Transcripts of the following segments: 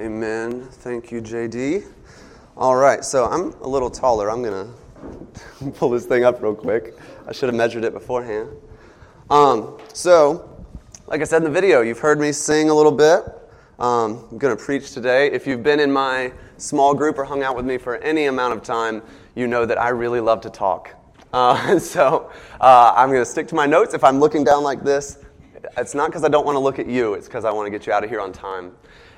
Amen. Thank you, JD. All right, so I'm a little taller. I'm going to pull this thing up real quick. I should have measured it beforehand. Um, so, like I said in the video, you've heard me sing a little bit. Um, I'm going to preach today. If you've been in my small group or hung out with me for any amount of time, you know that I really love to talk. Uh, so uh, I'm going to stick to my notes. If I'm looking down like this, it's not because I don't want to look at you, it's because I want to get you out of here on time.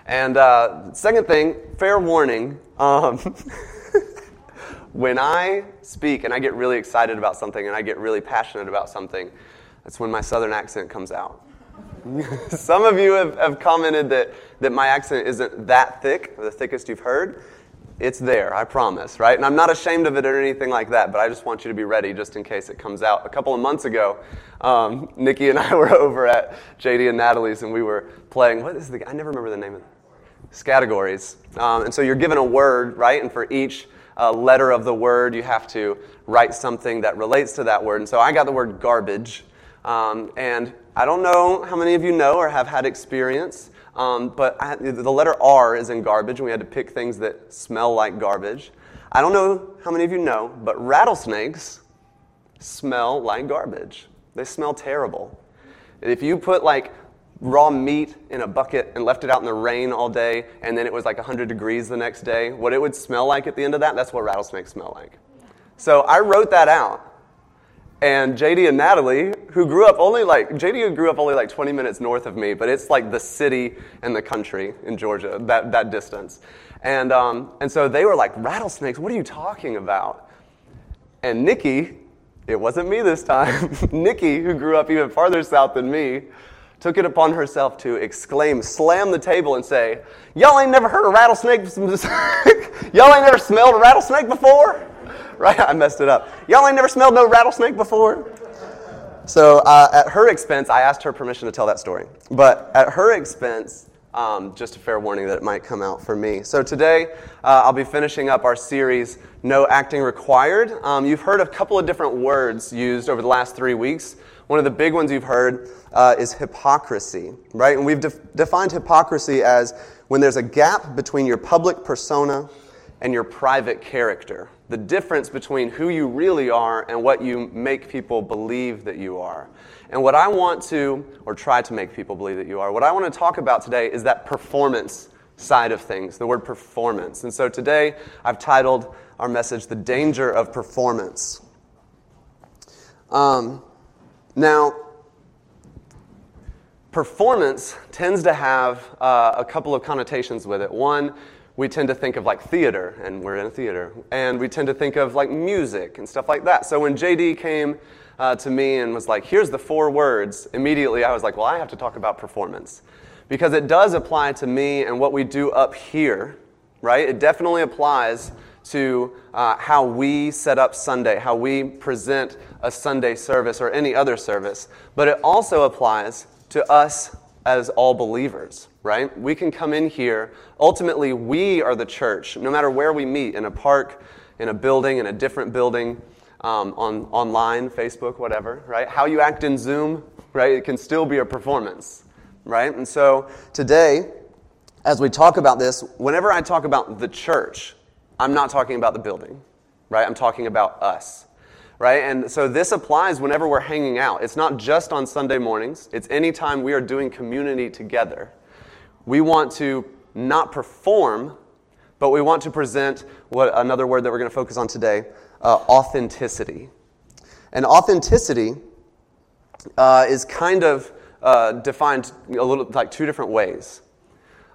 And uh, second thing, fair warning. Um, when I speak and I get really excited about something and I get really passionate about something, that's when my southern accent comes out. Some of you have, have commented that, that my accent isn't that thick, the thickest you've heard. It's there, I promise, right? And I'm not ashamed of it or anything like that, but I just want you to be ready just in case it comes out. A couple of months ago, um, Nikki and I were over at JD and Natalie's and we were playing, what is the, I never remember the name of it categories. Um, and so you're given a word, right? And for each uh, letter of the word, you have to write something that relates to that word. And so I got the word garbage. Um, and I don't know how many of you know or have had experience, um, but I, the letter R is in garbage, and we had to pick things that smell like garbage. I don't know how many of you know, but rattlesnakes smell like garbage. They smell terrible. If you put like raw meat in a bucket and left it out in the rain all day, and then it was like 100 degrees the next day, what it would smell like at the end of that, that's what rattlesnakes smell like. So I wrote that out. And JD and Natalie, who grew up only like, JD grew up only like 20 minutes north of me, but it's like the city and the country in Georgia, that, that distance. And, um, and so they were like, rattlesnakes, what are you talking about? And Nikki, it wasn't me this time, Nikki, who grew up even farther south than me, took it upon herself to exclaim, slam the table, and say, Y'all ain't never heard a rattlesnake? Y'all ain't never smelled a rattlesnake before? Right? I messed it up. Y'all ain't never smelled no rattlesnake before? So, uh, at her expense, I asked her permission to tell that story. But at her expense, um, just a fair warning that it might come out for me. So, today uh, I'll be finishing up our series, No Acting Required. Um, you've heard a couple of different words used over the last three weeks. One of the big ones you've heard uh, is hypocrisy, right? And we've de- defined hypocrisy as when there's a gap between your public persona and your private character. The difference between who you really are and what you make people believe that you are. And what I want to, or try to make people believe that you are, what I want to talk about today is that performance side of things, the word performance. And so today I've titled our message, The Danger of Performance. Um, now, performance tends to have uh, a couple of connotations with it. One, we tend to think of like theater, and we're in a theater, and we tend to think of like music and stuff like that. So when JD came uh, to me and was like, here's the four words, immediately I was like, well, I have to talk about performance. Because it does apply to me and what we do up here, right? It definitely applies to uh, how we set up Sunday, how we present a Sunday service or any other service, but it also applies to us as all believers, right? We can come in here. Ultimately, we are the church, no matter where we meet in a park, in a building, in a different building, um, on, online, Facebook, whatever, right? How you act in Zoom, right? It can still be a performance, right? And so today, as we talk about this, whenever I talk about the church, I'm not talking about the building, right? I'm talking about us, right? And so this applies whenever we're hanging out. It's not just on Sunday mornings, it's anytime we are doing community together. We want to not perform, but we want to present what another word that we're going to focus on today uh, authenticity. And authenticity uh, is kind of uh, defined a little like two different ways.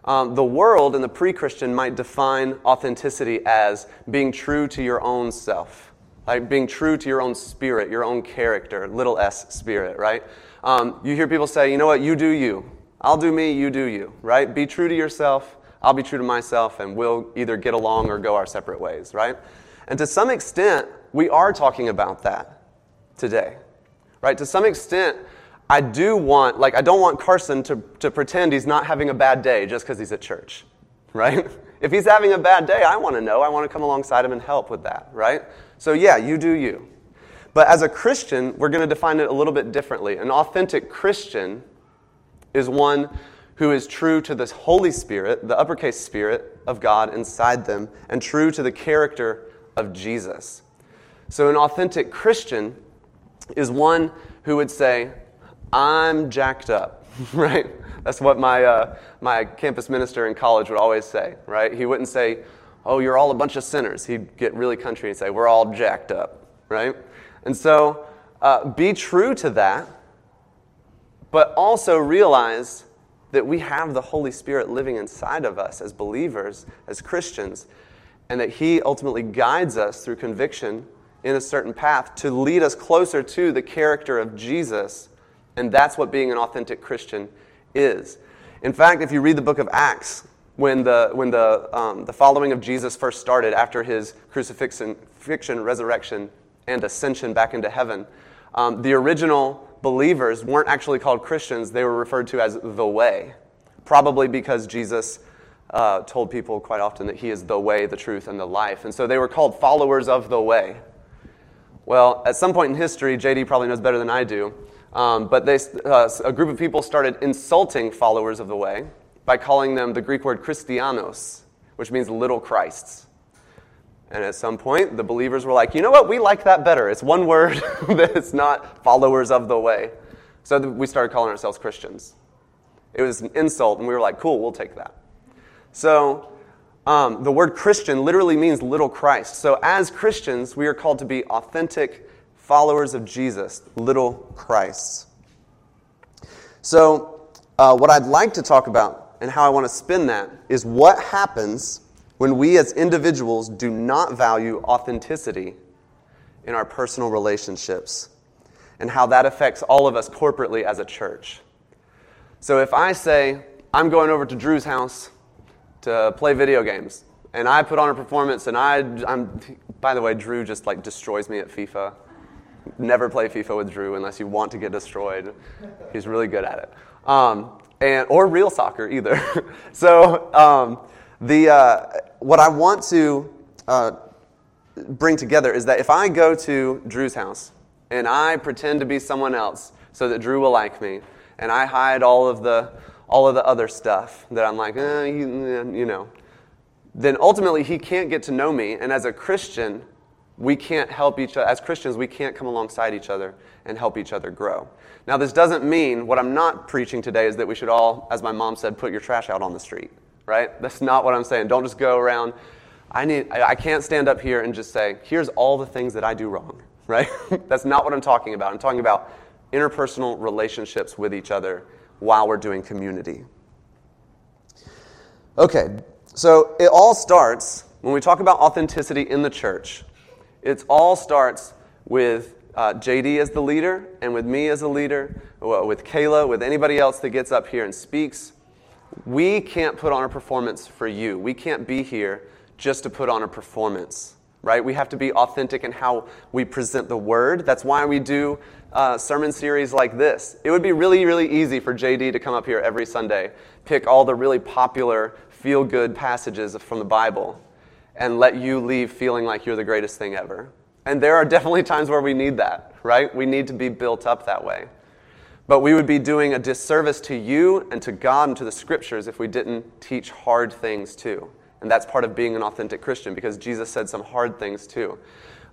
Um, the world and the pre Christian might define authenticity as being true to your own self, like being true to your own spirit, your own character, little s spirit, right? Um, you hear people say, you know what, you do you. I'll do me, you do you, right? Be true to yourself, I'll be true to myself, and we'll either get along or go our separate ways, right? And to some extent, we are talking about that today, right? To some extent, I do want, like, I don't want Carson to, to pretend he's not having a bad day just because he's at church, right? If he's having a bad day, I want to know. I want to come alongside him and help with that, right? So, yeah, you do you. But as a Christian, we're going to define it a little bit differently. An authentic Christian is one who is true to the Holy Spirit, the uppercase Spirit of God inside them, and true to the character of Jesus. So, an authentic Christian is one who would say, I'm jacked up, right? That's what my, uh, my campus minister in college would always say, right? He wouldn't say, Oh, you're all a bunch of sinners. He'd get really country and say, We're all jacked up, right? And so, uh, be true to that, but also realize that we have the Holy Spirit living inside of us as believers, as Christians, and that He ultimately guides us through conviction in a certain path to lead us closer to the character of Jesus. And that's what being an authentic Christian is. In fact, if you read the book of Acts, when the, when the, um, the following of Jesus first started after his crucifixion, resurrection, and ascension back into heaven, um, the original believers weren't actually called Christians, they were referred to as the way. Probably because Jesus uh, told people quite often that he is the way, the truth, and the life. And so they were called followers of the way. Well, at some point in history, JD probably knows better than I do, um, but they, uh, a group of people started insulting followers of the way by calling them the Greek word Christianos, which means little Christs. And at some point, the believers were like, you know what? We like that better. It's one word that it's not followers of the way. So we started calling ourselves Christians. It was an insult, and we were like, cool, we'll take that. So um, the word Christian literally means little Christ. So as Christians, we are called to be authentic followers of Jesus, little Christs. So, uh, what I'd like to talk about and how I want to spin that is what happens when we as individuals do not value authenticity in our personal relationships and how that affects all of us corporately as a church. So if I say, I'm going over to Drew's house to play video games, and I put on a performance, and I, I'm, by the way, Drew just like destroys me at FIFA. Never play FIFA with Drew unless you want to get destroyed. He's really good at it. Um, and, or real soccer either. so um, the, uh, what I want to uh, bring together is that if I go to Drew's house and I pretend to be someone else so that Drew will like me, and I hide all of the, all of the other stuff that I'm like, eh, you, you know, then ultimately he can't get to know me. And as a Christian, we can't help each other. As Christians, we can't come alongside each other and help each other grow. Now, this doesn't mean what I'm not preaching today is that we should all, as my mom said, put your trash out on the street right? That's not what I'm saying. Don't just go around. I, need, I can't stand up here and just say, here's all the things that I do wrong, right? That's not what I'm talking about. I'm talking about interpersonal relationships with each other while we're doing community. Okay, so it all starts, when we talk about authenticity in the church, it all starts with uh, JD as the leader and with me as a leader, with Kayla, with anybody else that gets up here and speaks we can't put on a performance for you. We can't be here just to put on a performance, right? We have to be authentic in how we present the word. That's why we do uh, sermon series like this. It would be really, really easy for JD to come up here every Sunday, pick all the really popular, feel good passages from the Bible, and let you leave feeling like you're the greatest thing ever. And there are definitely times where we need that, right? We need to be built up that way. But we would be doing a disservice to you and to God and to the scriptures if we didn't teach hard things too. And that's part of being an authentic Christian because Jesus said some hard things too.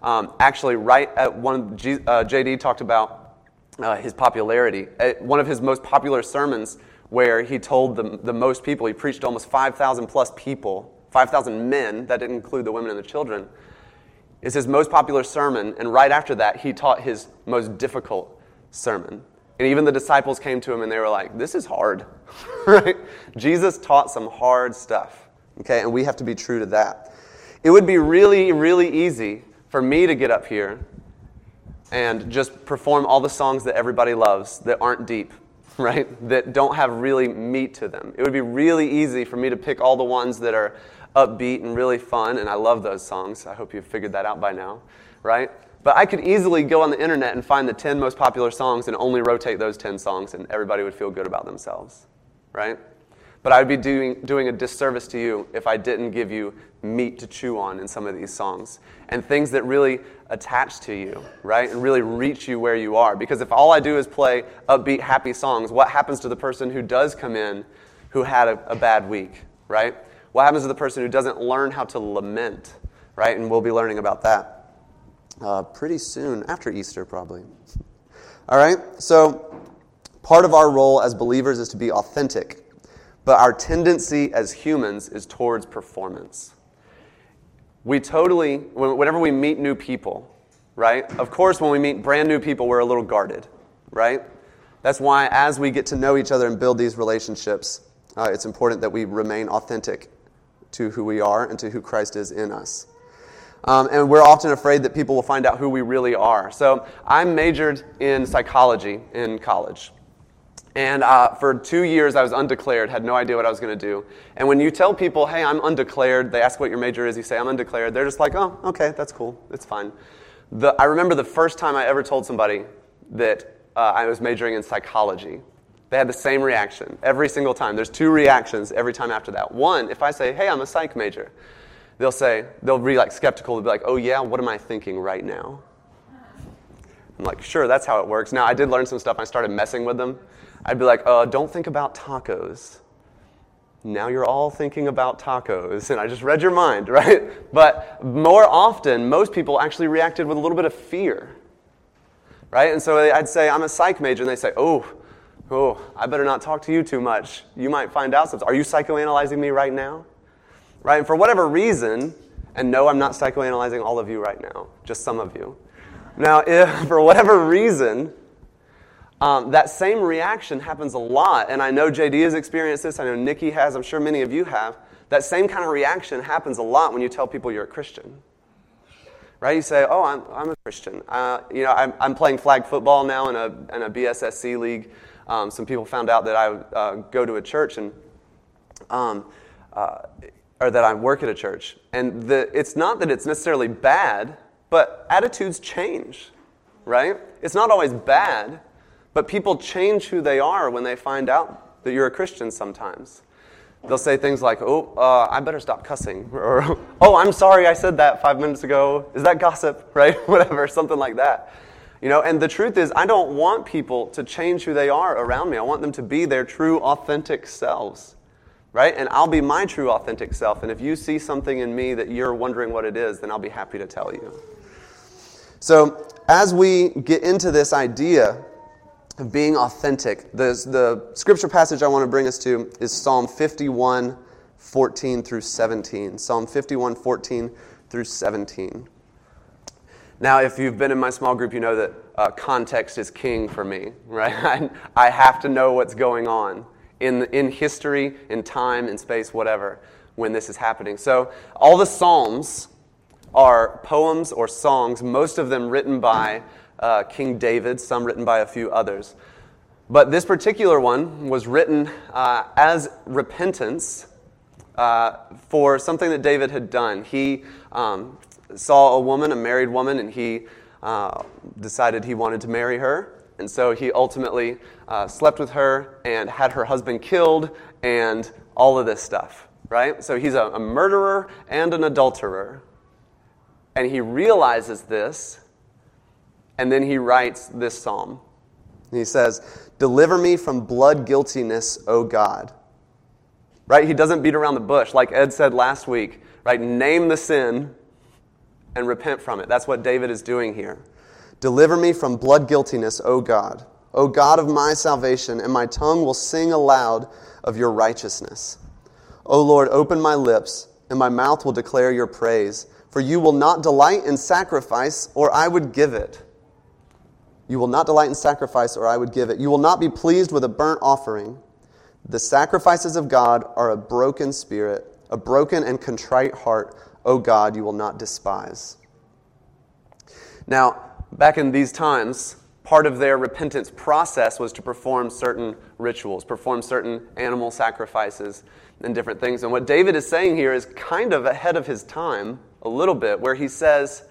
Um, actually, right at one, G, uh, JD talked about uh, his popularity. At one of his most popular sermons, where he told the, the most people, he preached to almost 5,000 plus people, 5,000 men, that didn't include the women and the children, is his most popular sermon. And right after that, he taught his most difficult sermon. And even the disciples came to him and they were like, This is hard, right? Jesus taught some hard stuff, okay? And we have to be true to that. It would be really, really easy for me to get up here and just perform all the songs that everybody loves that aren't deep, right? That don't have really meat to them. It would be really easy for me to pick all the ones that are upbeat and really fun, and I love those songs. I hope you've figured that out by now, right? But I could easily go on the internet and find the 10 most popular songs and only rotate those 10 songs, and everybody would feel good about themselves, right? But I would be doing, doing a disservice to you if I didn't give you meat to chew on in some of these songs and things that really attach to you, right? And really reach you where you are. Because if all I do is play upbeat, happy songs, what happens to the person who does come in who had a, a bad week, right? What happens to the person who doesn't learn how to lament, right? And we'll be learning about that uh, pretty soon, after Easter, probably. All right? So, part of our role as believers is to be authentic, but our tendency as humans is towards performance. We totally, whenever we meet new people, right? Of course, when we meet brand new people, we're a little guarded, right? That's why, as we get to know each other and build these relationships, uh, it's important that we remain authentic to who we are and to who Christ is in us. Um, and we're often afraid that people will find out who we really are. So I majored in psychology in college. And uh, for two years, I was undeclared, had no idea what I was going to do. And when you tell people, hey, I'm undeclared, they ask what your major is, you say, I'm undeclared, they're just like, oh, okay, that's cool, it's fine. The, I remember the first time I ever told somebody that uh, I was majoring in psychology. They had the same reaction every single time. There's two reactions every time after that. One, if I say, hey, I'm a psych major, they'll say, they'll be like skeptical. They'll be like, oh, yeah, what am I thinking right now? I'm like, sure, that's how it works. Now, I did learn some stuff. I started messing with them. I'd be like, uh, don't think about tacos. Now you're all thinking about tacos. And I just read your mind, right? But more often, most people actually reacted with a little bit of fear, right? And so I'd say, I'm a psych major. And they say, oh, oh, I better not talk to you too much. You might find out something. Are you psychoanalyzing me right now? Right? And for whatever reason, and no, I'm not psychoanalyzing all of you right now, just some of you. Now, if for whatever reason, um, that same reaction happens a lot, and I know JD has experienced this, I know Nikki has, I'm sure many of you have. That same kind of reaction happens a lot when you tell people you're a Christian. Right? You say, Oh, I'm, I'm a Christian. Uh, you know, I'm, I'm playing flag football now in a, in a BSSC league. Um, some people found out that I uh, go to a church and, um, uh, or that I work at a church. And the, it's not that it's necessarily bad, but attitudes change, right? It's not always bad, but people change who they are when they find out that you're a Christian sometimes. They'll say things like, oh, uh, I better stop cussing. Or, oh, I'm sorry I said that five minutes ago. Is that gossip? Right? Whatever, something like that. You know, and the truth is, I don't want people to change who they are around me. I want them to be their true, authentic selves, right? And I'll be my true, authentic self. And if you see something in me that you're wondering what it is, then I'll be happy to tell you. So, as we get into this idea of being authentic, the, the scripture passage I want to bring us to is Psalm 51, 14 through 17. Psalm 51, 14 through 17. Now, if you've been in my small group, you know that uh, context is king for me, right? I have to know what's going on in, in history, in time, in space, whatever, when this is happening. So, all the Psalms are poems or songs, most of them written by uh, King David, some written by a few others. But this particular one was written uh, as repentance uh, for something that David had done. He um, saw a woman, a married woman, and he uh, decided he wanted to marry her. And so he ultimately uh, slept with her and had her husband killed and all of this stuff, right? So he's a, a murderer and an adulterer. And he realizes this, and then he writes this psalm. He says, Deliver me from blood guiltiness, O God. Right? He doesn't beat around the bush. Like Ed said last week, right? Name the sin and repent from it. That's what David is doing here. Deliver me from blood guiltiness, O God. O God of my salvation, and my tongue will sing aloud of your righteousness. O Lord, open my lips, and my mouth will declare your praise. For you will not delight in sacrifice, or I would give it. You will not delight in sacrifice, or I would give it. You will not be pleased with a burnt offering. The sacrifices of God are a broken spirit, a broken and contrite heart O God, you will not despise. Now, back in these times, part of their repentance process was to perform certain rituals, perform certain animal sacrifices and different things. And what David is saying here is kind of ahead of his time, a little bit, where he says,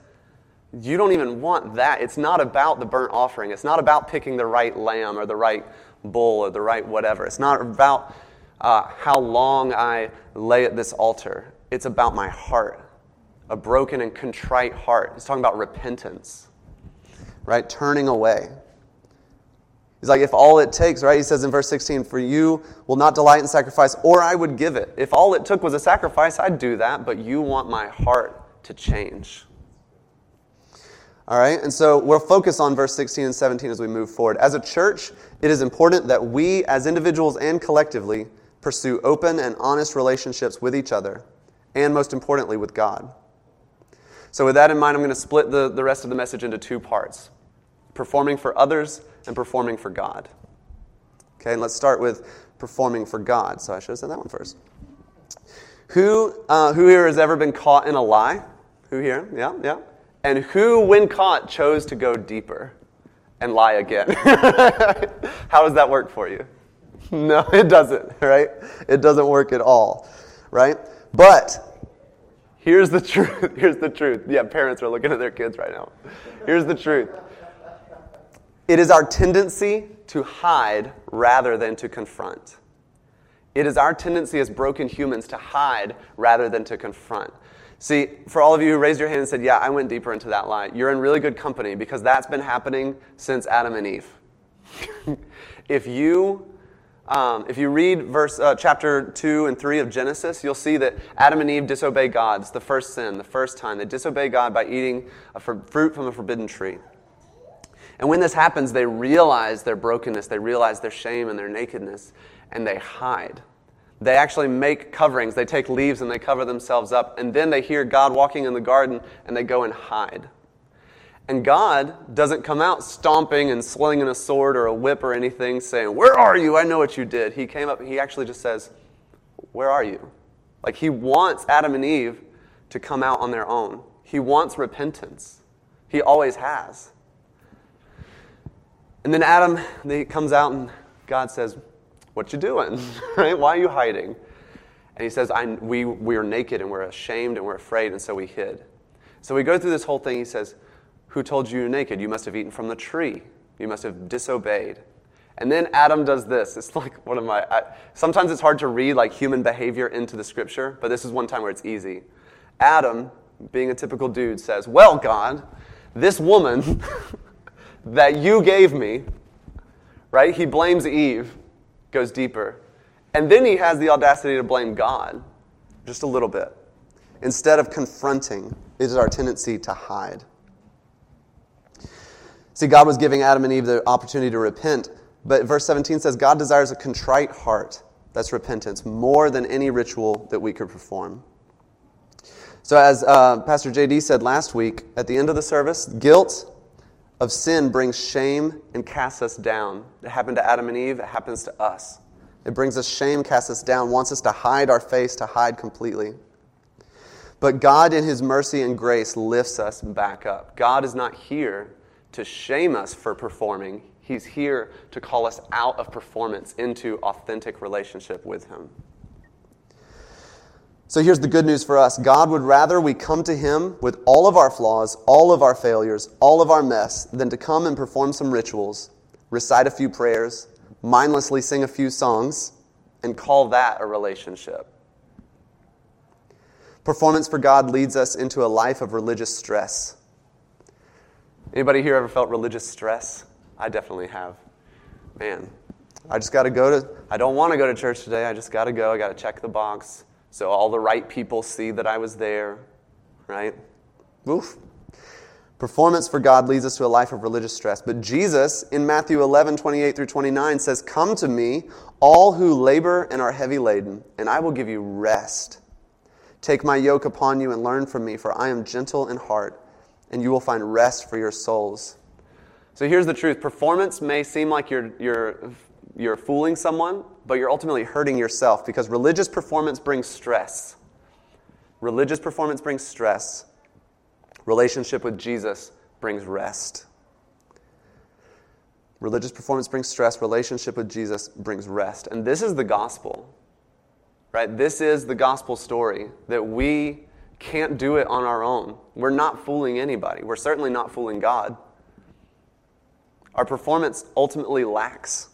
You don't even want that. It's not about the burnt offering, it's not about picking the right lamb or the right bull or the right whatever. It's not about uh, how long I lay at this altar. It's about my heart, a broken and contrite heart. He's talking about repentance, right? Turning away. He's like, if all it takes, right? He says in verse 16, for you will not delight in sacrifice, or I would give it. If all it took was a sacrifice, I'd do that, but you want my heart to change. All right, and so we'll focus on verse 16 and 17 as we move forward. As a church, it is important that we, as individuals and collectively, pursue open and honest relationships with each other, and most importantly, with God. So, with that in mind, I'm going to split the, the rest of the message into two parts performing for others and performing for God. Okay, and let's start with performing for God. So, I should have said that one first. Who, uh, who here has ever been caught in a lie? Who here? Yeah, yeah. And who, when caught, chose to go deeper and lie again? How does that work for you? No, it doesn't, right? It doesn't work at all, right? But here's the truth. Here's the truth. Yeah, parents are looking at their kids right now. Here's the truth. It is our tendency to hide rather than to confront. It is our tendency as broken humans to hide rather than to confront. See, for all of you who raised your hand and said, Yeah, I went deeper into that lie, you're in really good company because that's been happening since Adam and Eve. if you um, if you read verse uh, chapter 2 and 3 of Genesis, you'll see that Adam and Eve disobey God. It's the first sin, the first time. They disobey God by eating a fruit from a forbidden tree. And when this happens, they realize their brokenness, they realize their shame and their nakedness, and they hide. They actually make coverings. They take leaves and they cover themselves up. And then they hear God walking in the garden and they go and hide. And God doesn't come out stomping and slinging a sword or a whip or anything saying, Where are you? I know what you did. He came up, he actually just says, Where are you? Like he wants Adam and Eve to come out on their own. He wants repentance. He always has. And then Adam he comes out and God says, what you doing? right? Why are you hiding? And he says, we, we are naked and we're ashamed and we're afraid, and so we hid. So we go through this whole thing. He says, Who told you you're naked? You must have eaten from the tree. You must have disobeyed. And then Adam does this. It's like one of my. I, sometimes it's hard to read like human behavior into the scripture, but this is one time where it's easy. Adam, being a typical dude, says, Well, God, this woman that you gave me, right? He blames Eve goes deeper. And then he has the audacity to blame God just a little bit. Instead of confronting, it is our tendency to hide. See, God was giving Adam and Eve the opportunity to repent, but verse 17 says God desires a contrite heart. That's repentance, more than any ritual that we could perform. So, as uh, Pastor JD said last week, at the end of the service, guilt of sin brings shame and casts us down. It happened to Adam and Eve, it happens to us. It brings us shame, casts us down, wants us to hide our face, to hide completely. But God, in His mercy and grace, lifts us back up. God is not here to shame us for performing, He's here to call us out of performance into authentic relationship with Him. So here's the good news for us God would rather we come to Him with all of our flaws, all of our failures, all of our mess, than to come and perform some rituals, recite a few prayers, mindlessly sing a few songs, and call that a relationship. Performance for God leads us into a life of religious stress. Anybody here ever felt religious stress? I definitely have. Man, I just got to go to, I don't want to go to church today. I just got to go. I got to check the box. So all the right people see that I was there, right? Oof. Performance for God leads us to a life of religious stress. But Jesus, in Matthew 11, 28 through 29, says, Come to me, all who labor and are heavy laden, and I will give you rest. Take my yoke upon you and learn from me, for I am gentle in heart, and you will find rest for your souls. So here's the truth performance may seem like you're, you're, you're fooling someone, but you're ultimately hurting yourself because religious performance brings stress. Religious performance brings stress. Relationship with Jesus brings rest. Religious performance brings stress. Relationship with Jesus brings rest. And this is the gospel, right? This is the gospel story that we can't do it on our own. We're not fooling anybody. We're certainly not fooling God. Our performance ultimately lacks.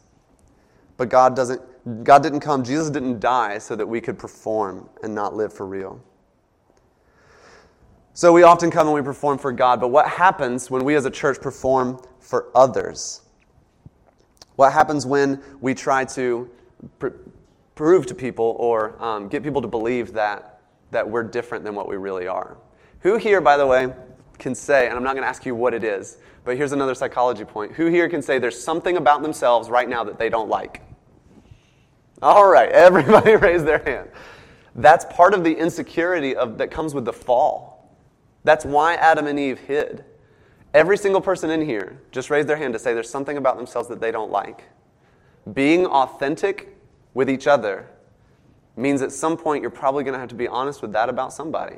But God doesn't God didn't come, Jesus didn't die so that we could perform and not live for real. So we often come and we perform for God, but what happens when we as a church perform for others? What happens when we try to pr- prove to people or um, get people to believe that, that we're different than what we really are? Who here, by the way, can say, and I'm not going to ask you what it is, but here's another psychology point. Who here can say there's something about themselves right now that they don't like? All right, everybody raise their hand. That's part of the insecurity of, that comes with the fall. That's why Adam and Eve hid. Every single person in here just raise their hand to say there's something about themselves that they don't like. Being authentic with each other means at some point you're probably going to have to be honest with that about somebody.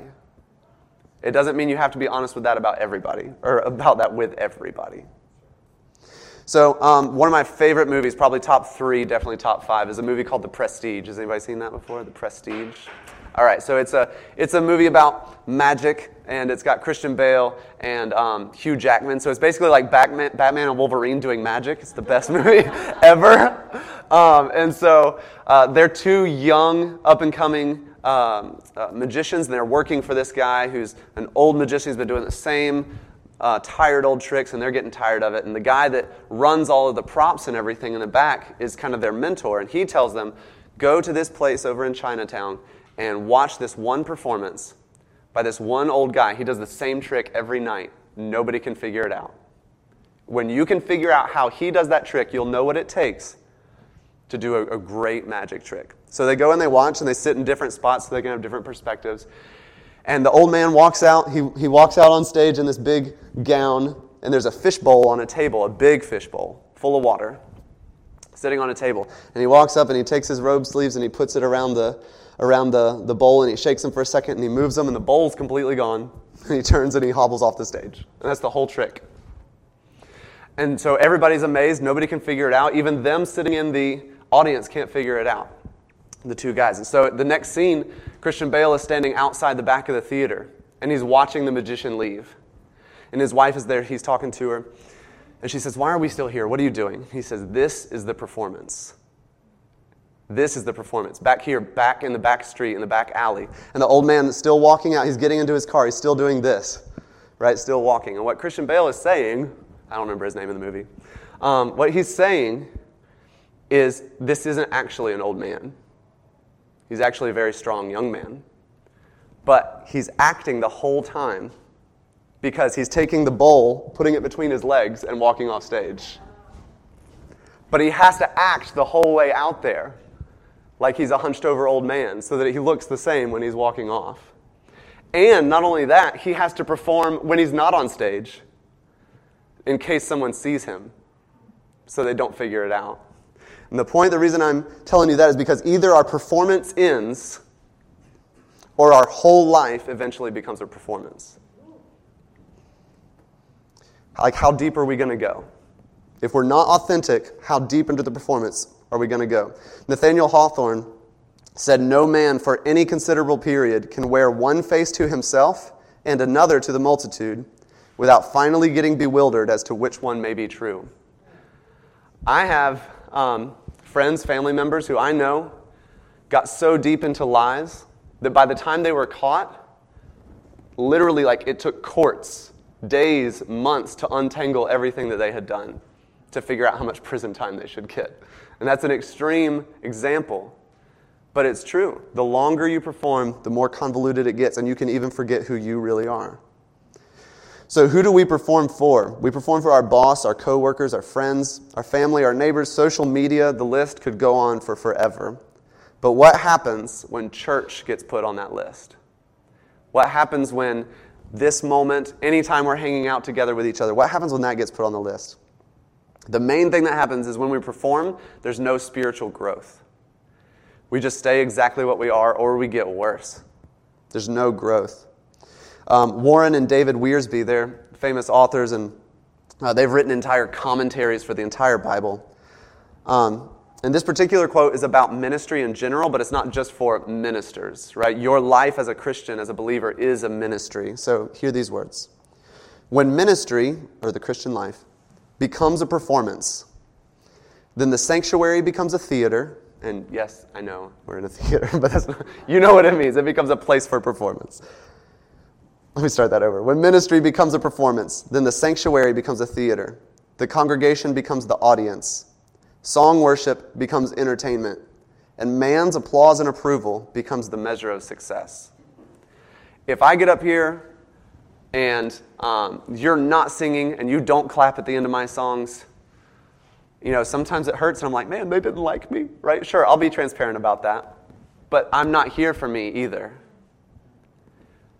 It doesn't mean you have to be honest with that about everybody or about that with everybody. So, um, one of my favorite movies, probably top three, definitely top five, is a movie called The Prestige. Has anybody seen that before? The Prestige? All right, so it's a, it's a movie about magic, and it's got Christian Bale and um, Hugh Jackman. So it's basically like Batman, Batman and Wolverine doing magic. It's the best movie ever. Um, and so uh, they're two young, up and coming um, uh, magicians, and they're working for this guy who's an old magician who's been doing the same uh, tired old tricks and they're getting tired of it. And the guy that runs all of the props and everything in the back is kind of their mentor. And he tells them, go to this place over in Chinatown and watch this one performance by this one old guy. He does the same trick every night. Nobody can figure it out. When you can figure out how he does that trick, you'll know what it takes to do a, a great magic trick. So they go and they watch and they sit in different spots so they can have different perspectives. And the old man walks out. He, he walks out on stage in this big gown, and there's a fishbowl on a table, a big fishbowl full of water, sitting on a table. And he walks up and he takes his robe sleeves and he puts it around the, around the, the bowl and he shakes them for a second and he moves them and the bowl's completely gone. And he turns and he hobbles off the stage. And that's the whole trick. And so everybody's amazed. Nobody can figure it out. Even them sitting in the audience can't figure it out the two guys. And so the next scene, Christian Bale is standing outside the back of the theater and he's watching the magician leave. And his wife is there, he's talking to her. And she says, Why are we still here? What are you doing? He says, This is the performance. This is the performance. Back here, back in the back street, in the back alley. And the old man is still walking out. He's getting into his car. He's still doing this, right? Still walking. And what Christian Bale is saying, I don't remember his name in the movie. Um, what he's saying is, This isn't actually an old man. He's actually a very strong young man. But he's acting the whole time because he's taking the bowl, putting it between his legs, and walking off stage. But he has to act the whole way out there like he's a hunched over old man so that he looks the same when he's walking off. And not only that, he has to perform when he's not on stage in case someone sees him so they don't figure it out. And the point, the reason I'm telling you that is because either our performance ends or our whole life eventually becomes a performance. Like, how deep are we going to go? If we're not authentic, how deep into the performance are we going to go? Nathaniel Hawthorne said, No man for any considerable period can wear one face to himself and another to the multitude without finally getting bewildered as to which one may be true. I have um, friends, family members who I know got so deep into lies that by the time they were caught, literally, like it took courts, days, months to untangle everything that they had done to figure out how much prison time they should get. And that's an extreme example, but it's true. The longer you perform, the more convoluted it gets, and you can even forget who you really are. So, who do we perform for? We perform for our boss, our coworkers, our friends, our family, our neighbors, social media. The list could go on for forever. But what happens when church gets put on that list? What happens when this moment, anytime we're hanging out together with each other, what happens when that gets put on the list? The main thing that happens is when we perform, there's no spiritual growth. We just stay exactly what we are, or we get worse. There's no growth. Um, Warren and David Wiersbe, they're famous authors, and uh, they've written entire commentaries for the entire Bible. Um, and this particular quote is about ministry in general, but it's not just for ministers, right? Your life as a Christian, as a believer, is a ministry. So hear these words When ministry, or the Christian life, becomes a performance, then the sanctuary becomes a theater. And yes, I know we're in a theater, but that's not, you know what it means. It becomes a place for performance. Let me start that over. When ministry becomes a performance, then the sanctuary becomes a theater. The congregation becomes the audience. Song worship becomes entertainment, and man's applause and approval becomes the measure of success. If I get up here and um, you're not singing and you don't clap at the end of my songs, you know, sometimes it hurts and I'm like, man, they didn't like me, right? Sure, I'll be transparent about that. But I'm not here for me either.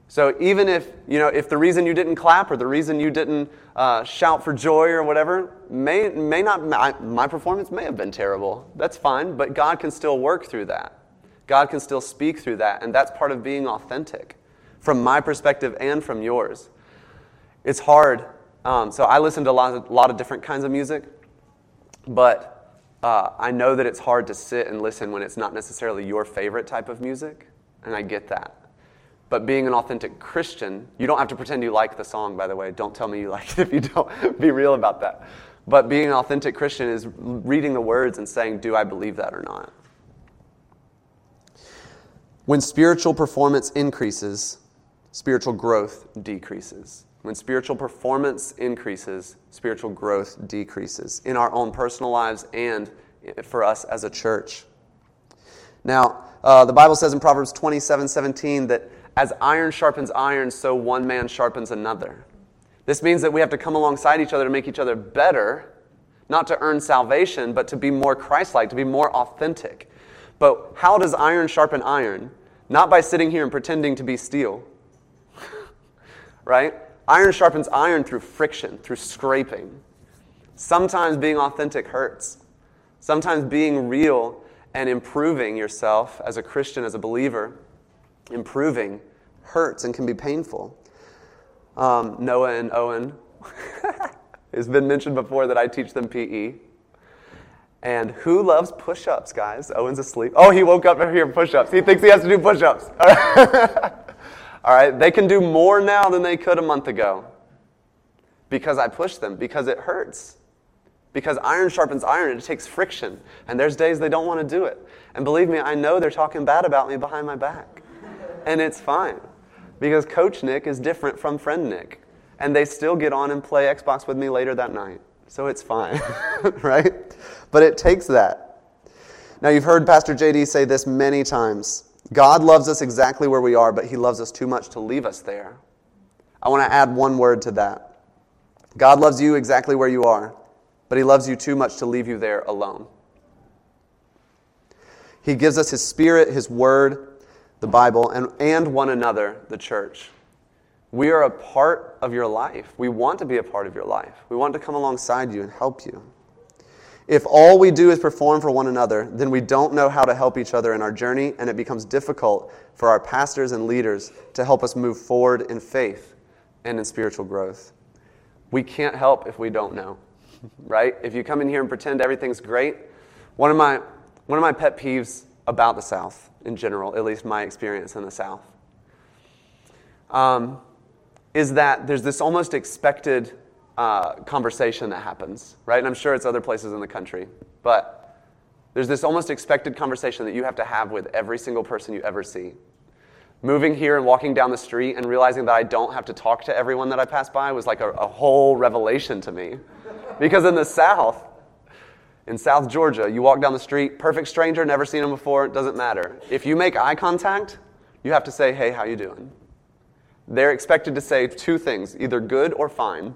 So even if, you know, if the reason you didn't clap or the reason you didn't uh, shout for joy or whatever may, may not, my, my performance may have been terrible. That's fine, but God can still work through that. God can still speak through that, and that's part of being authentic from my perspective and from yours. It's hard. Um, so I listen to a lot, of, lot of different kinds of music, but uh, I know that it's hard to sit and listen when it's not necessarily your favorite type of music, and I get that. But being an authentic Christian, you don't have to pretend you like the song, by the way. Don't tell me you like it if you don't. Be real about that. But being an authentic Christian is reading the words and saying, Do I believe that or not? When spiritual performance increases, spiritual growth decreases. When spiritual performance increases, spiritual growth decreases in our own personal lives and for us as a church. Now, uh, the Bible says in Proverbs 27 17 that as iron sharpens iron, so one man sharpens another. This means that we have to come alongside each other to make each other better, not to earn salvation, but to be more Christ like, to be more authentic. But how does iron sharpen iron? Not by sitting here and pretending to be steel. right? Iron sharpens iron through friction, through scraping. Sometimes being authentic hurts. Sometimes being real and improving yourself as a Christian, as a believer, improving hurts and can be painful. Um, Noah and Owen, it's been mentioned before that I teach them PE. And who loves push ups, guys? Owen's asleep. Oh, he woke up here push ups. He thinks he has to do push ups. All right, they can do more now than they could a month ago because I push them, because it hurts. Because iron sharpens iron, it takes friction. And there's days they don't want to do it. And believe me, I know they're talking bad about me behind my back and it's fine because Coach Nick is different from friend Nick. And they still get on and play Xbox with me later that night. So it's fine, right? But it takes that. Now, you've heard Pastor JD say this many times God loves us exactly where we are, but he loves us too much to leave us there. I want to add one word to that. God loves you exactly where you are, but he loves you too much to leave you there alone. He gives us his spirit, his word, the Bible, and, and one another, the church. We are a part of your life. We want to be a part of your life. We want to come alongside you and help you. If all we do is perform for one another, then we don't know how to help each other in our journey, and it becomes difficult for our pastors and leaders to help us move forward in faith and in spiritual growth. We can't help if we don't know, right? If you come in here and pretend everything's great, one of my, one of my pet peeves about the South in general, at least my experience in the South, um, is that there's this almost expected uh, conversation that happens, right? And I'm sure it's other places in the country, but there's this almost expected conversation that you have to have with every single person you ever see. Moving here and walking down the street and realizing that I don't have to talk to everyone that I pass by was like a, a whole revelation to me. because in the South, in South Georgia, you walk down the street, perfect stranger, never seen him before, doesn't matter. If you make eye contact, you have to say, "Hey, how you doing?" They're expected to say two things, either good or fine.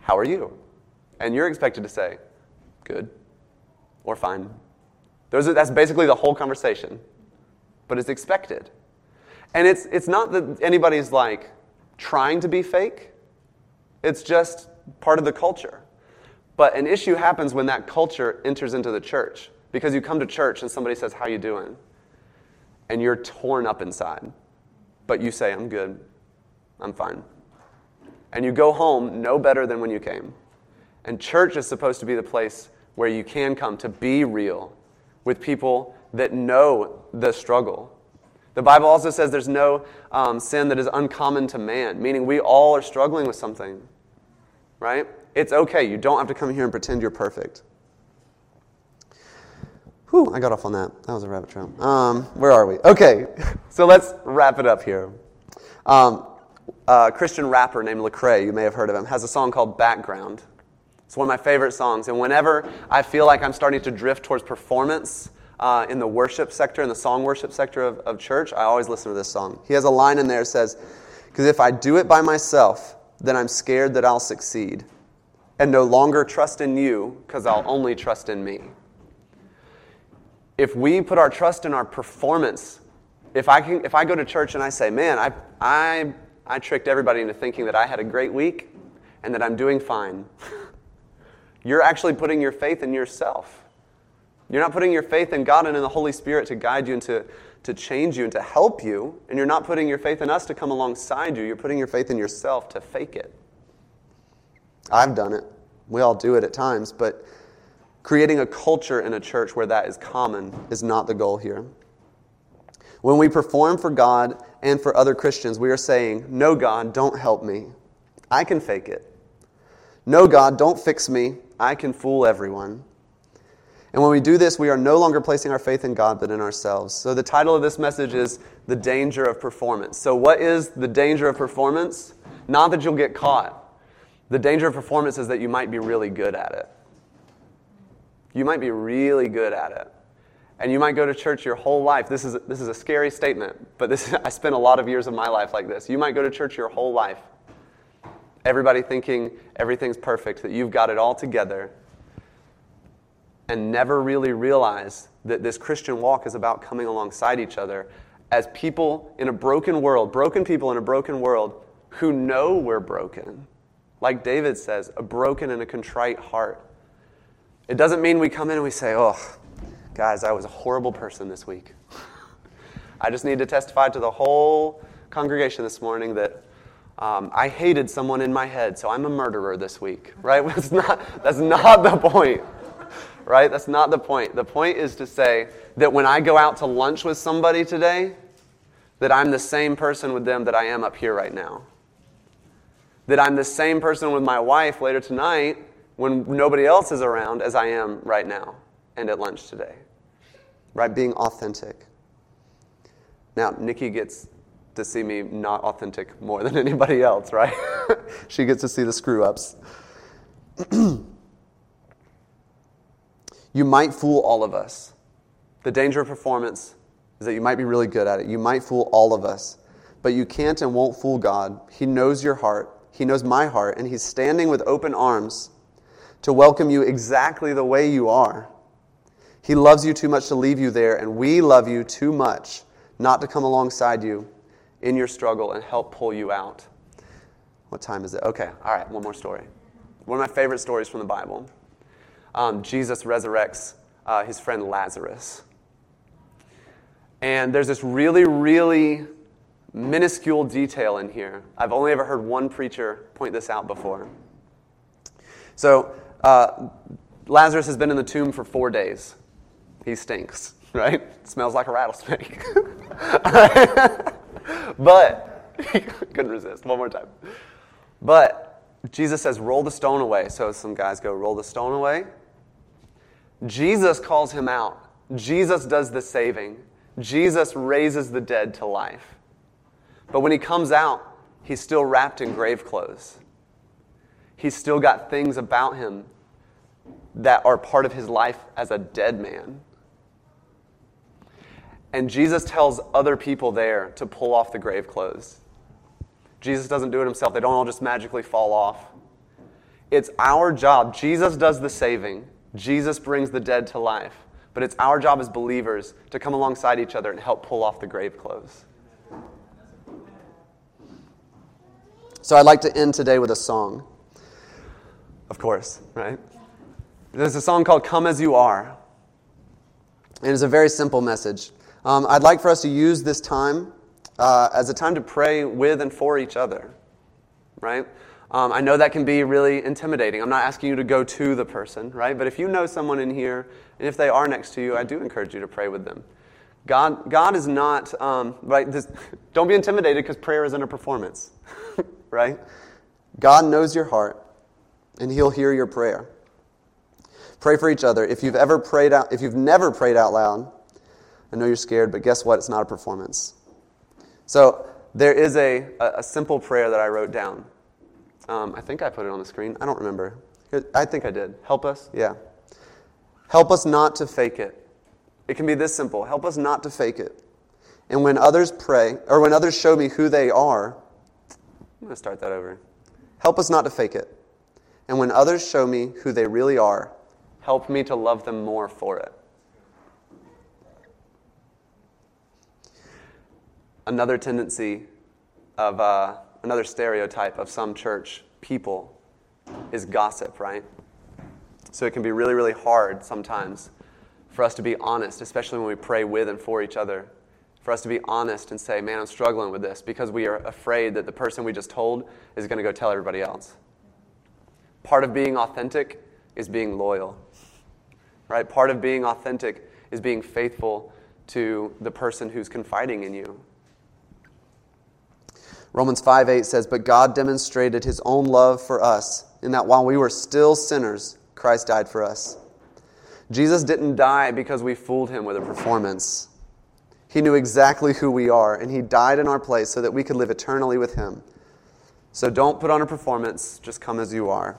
How are you? And you're expected to say, good or fine. Those are, that's basically the whole conversation. But it's expected. And it's, it's not that anybody's like trying to be fake, it's just part of the culture. But an issue happens when that culture enters into the church. Because you come to church and somebody says, How you doing? And you're torn up inside. But you say, I'm good. I'm fine. And you go home no better than when you came. And church is supposed to be the place where you can come to be real with people that know the struggle. The Bible also says there's no um, sin that is uncommon to man, meaning we all are struggling with something, right? It's okay. You don't have to come here and pretend you're perfect. Whew, I got off on that. That was a rabbit trail. Um, where are we? Okay, so let's wrap it up here. Um, a Christian rapper named Lecrae, you may have heard of him, has a song called Background. It's one of my favorite songs. And whenever I feel like I'm starting to drift towards performance uh, in the worship sector, in the song worship sector of, of church, I always listen to this song. He has a line in there that says, Because if I do it by myself, then I'm scared that I'll succeed and no longer trust in you because I'll only trust in me. If we put our trust in our performance, if I, can, if I go to church and I say, man, I, I, I tricked everybody into thinking that I had a great week and that I'm doing fine. You're actually putting your faith in yourself. You're not putting your faith in God and in the Holy Spirit to guide you and to, to change you and to help you. And you're not putting your faith in us to come alongside you. You're putting your faith in yourself to fake it. I've done it. We all do it at times. But creating a culture in a church where that is common is not the goal here. When we perform for God and for other Christians, we are saying, No, God, don't help me. I can fake it. No, God, don't fix me. I can fool everyone. And when we do this, we are no longer placing our faith in God but in ourselves. So the title of this message is The Danger of Performance. So, what is the danger of performance? Not that you'll get caught. The danger of performance is that you might be really good at it. You might be really good at it. And you might go to church your whole life. This is, this is a scary statement, but this, I spent a lot of years of my life like this. You might go to church your whole life everybody thinking everything's perfect, that you've got it all together, and never really realize that this Christian walk is about coming alongside each other as people in a broken world, broken people in a broken world who know we're broken. Like David says, a broken and a contrite heart. It doesn't mean we come in and we say, oh, guys, I was a horrible person this week. I just need to testify to the whole congregation this morning that um, I hated someone in my head, so I'm a murderer this week, right? That's not, that's not the point, right? That's not the point. The point is to say that when I go out to lunch with somebody today, that I'm the same person with them that I am up here right now. That I'm the same person with my wife later tonight when nobody else is around as I am right now and at lunch today. Right? Being authentic. Now, Nikki gets to see me not authentic more than anybody else, right? she gets to see the screw ups. you might fool all of us. The danger of performance is that you might be really good at it. You might fool all of us, but you can't and won't fool God. He knows your heart, He knows my heart, and He's standing with open arms to welcome you exactly the way you are. He loves you too much to leave you there, and we love you too much not to come alongside you in your struggle and help pull you out. What time is it? Okay, all right, one more story. One of my favorite stories from the Bible. Um, Jesus resurrects uh, his friend Lazarus. And there's this really, really minuscule detail in here. I've only ever heard one preacher point this out before. So, uh, Lazarus has been in the tomb for four days. He stinks, right? Smells like a rattlesnake. but couldn't resist. One more time. But Jesus says, roll the stone away. So some guys go, roll the stone away. Jesus calls him out. Jesus does the saving. Jesus raises the dead to life. But when he comes out, he's still wrapped in grave clothes. He's still got things about him that are part of his life as a dead man. And Jesus tells other people there to pull off the grave clothes. Jesus doesn't do it himself, they don't all just magically fall off. It's our job. Jesus does the saving, Jesus brings the dead to life. But it's our job as believers to come alongside each other and help pull off the grave clothes. So I'd like to end today with a song. Of course, right? There's a song called Come As You Are. And it's a very simple message. Um, I'd like for us to use this time uh, as a time to pray with and for each other, right? Um, I know that can be really intimidating. I'm not asking you to go to the person, right? But if you know someone in here, and if they are next to you, I do encourage you to pray with them. God, God is not, um, right? This, don't be intimidated because prayer isn't a performance, right? God knows your heart, and He'll hear your prayer. Pray for each other. If you've ever prayed out, if you've never prayed out loud, I know you're scared, but guess what? It's not a performance. So there is a, a, simple prayer that I wrote down. Um, I think I put it on the screen. I don't remember. I think I did. Help us? Yeah. Help us not to fake it. It can be this simple. Help us not to fake it. And when others pray, or when others show me who they are, I'm going to start that over. Help us not to fake it. And when others show me who they really are, help me to love them more for it. Another tendency of, uh, another stereotype of some church people is gossip, right? So it can be really, really hard sometimes for us to be honest, especially when we pray with and for each other. For us to be honest and say, man, I'm struggling with this because we are afraid that the person we just told is going to go tell everybody else. Part of being authentic is being loyal, right? Part of being authentic is being faithful to the person who's confiding in you. Romans 5 8 says, But God demonstrated his own love for us in that while we were still sinners, Christ died for us. Jesus didn't die because we fooled him with a performance. He knew exactly who we are, and he died in our place so that we could live eternally with him. So don't put on a performance, just come as you are.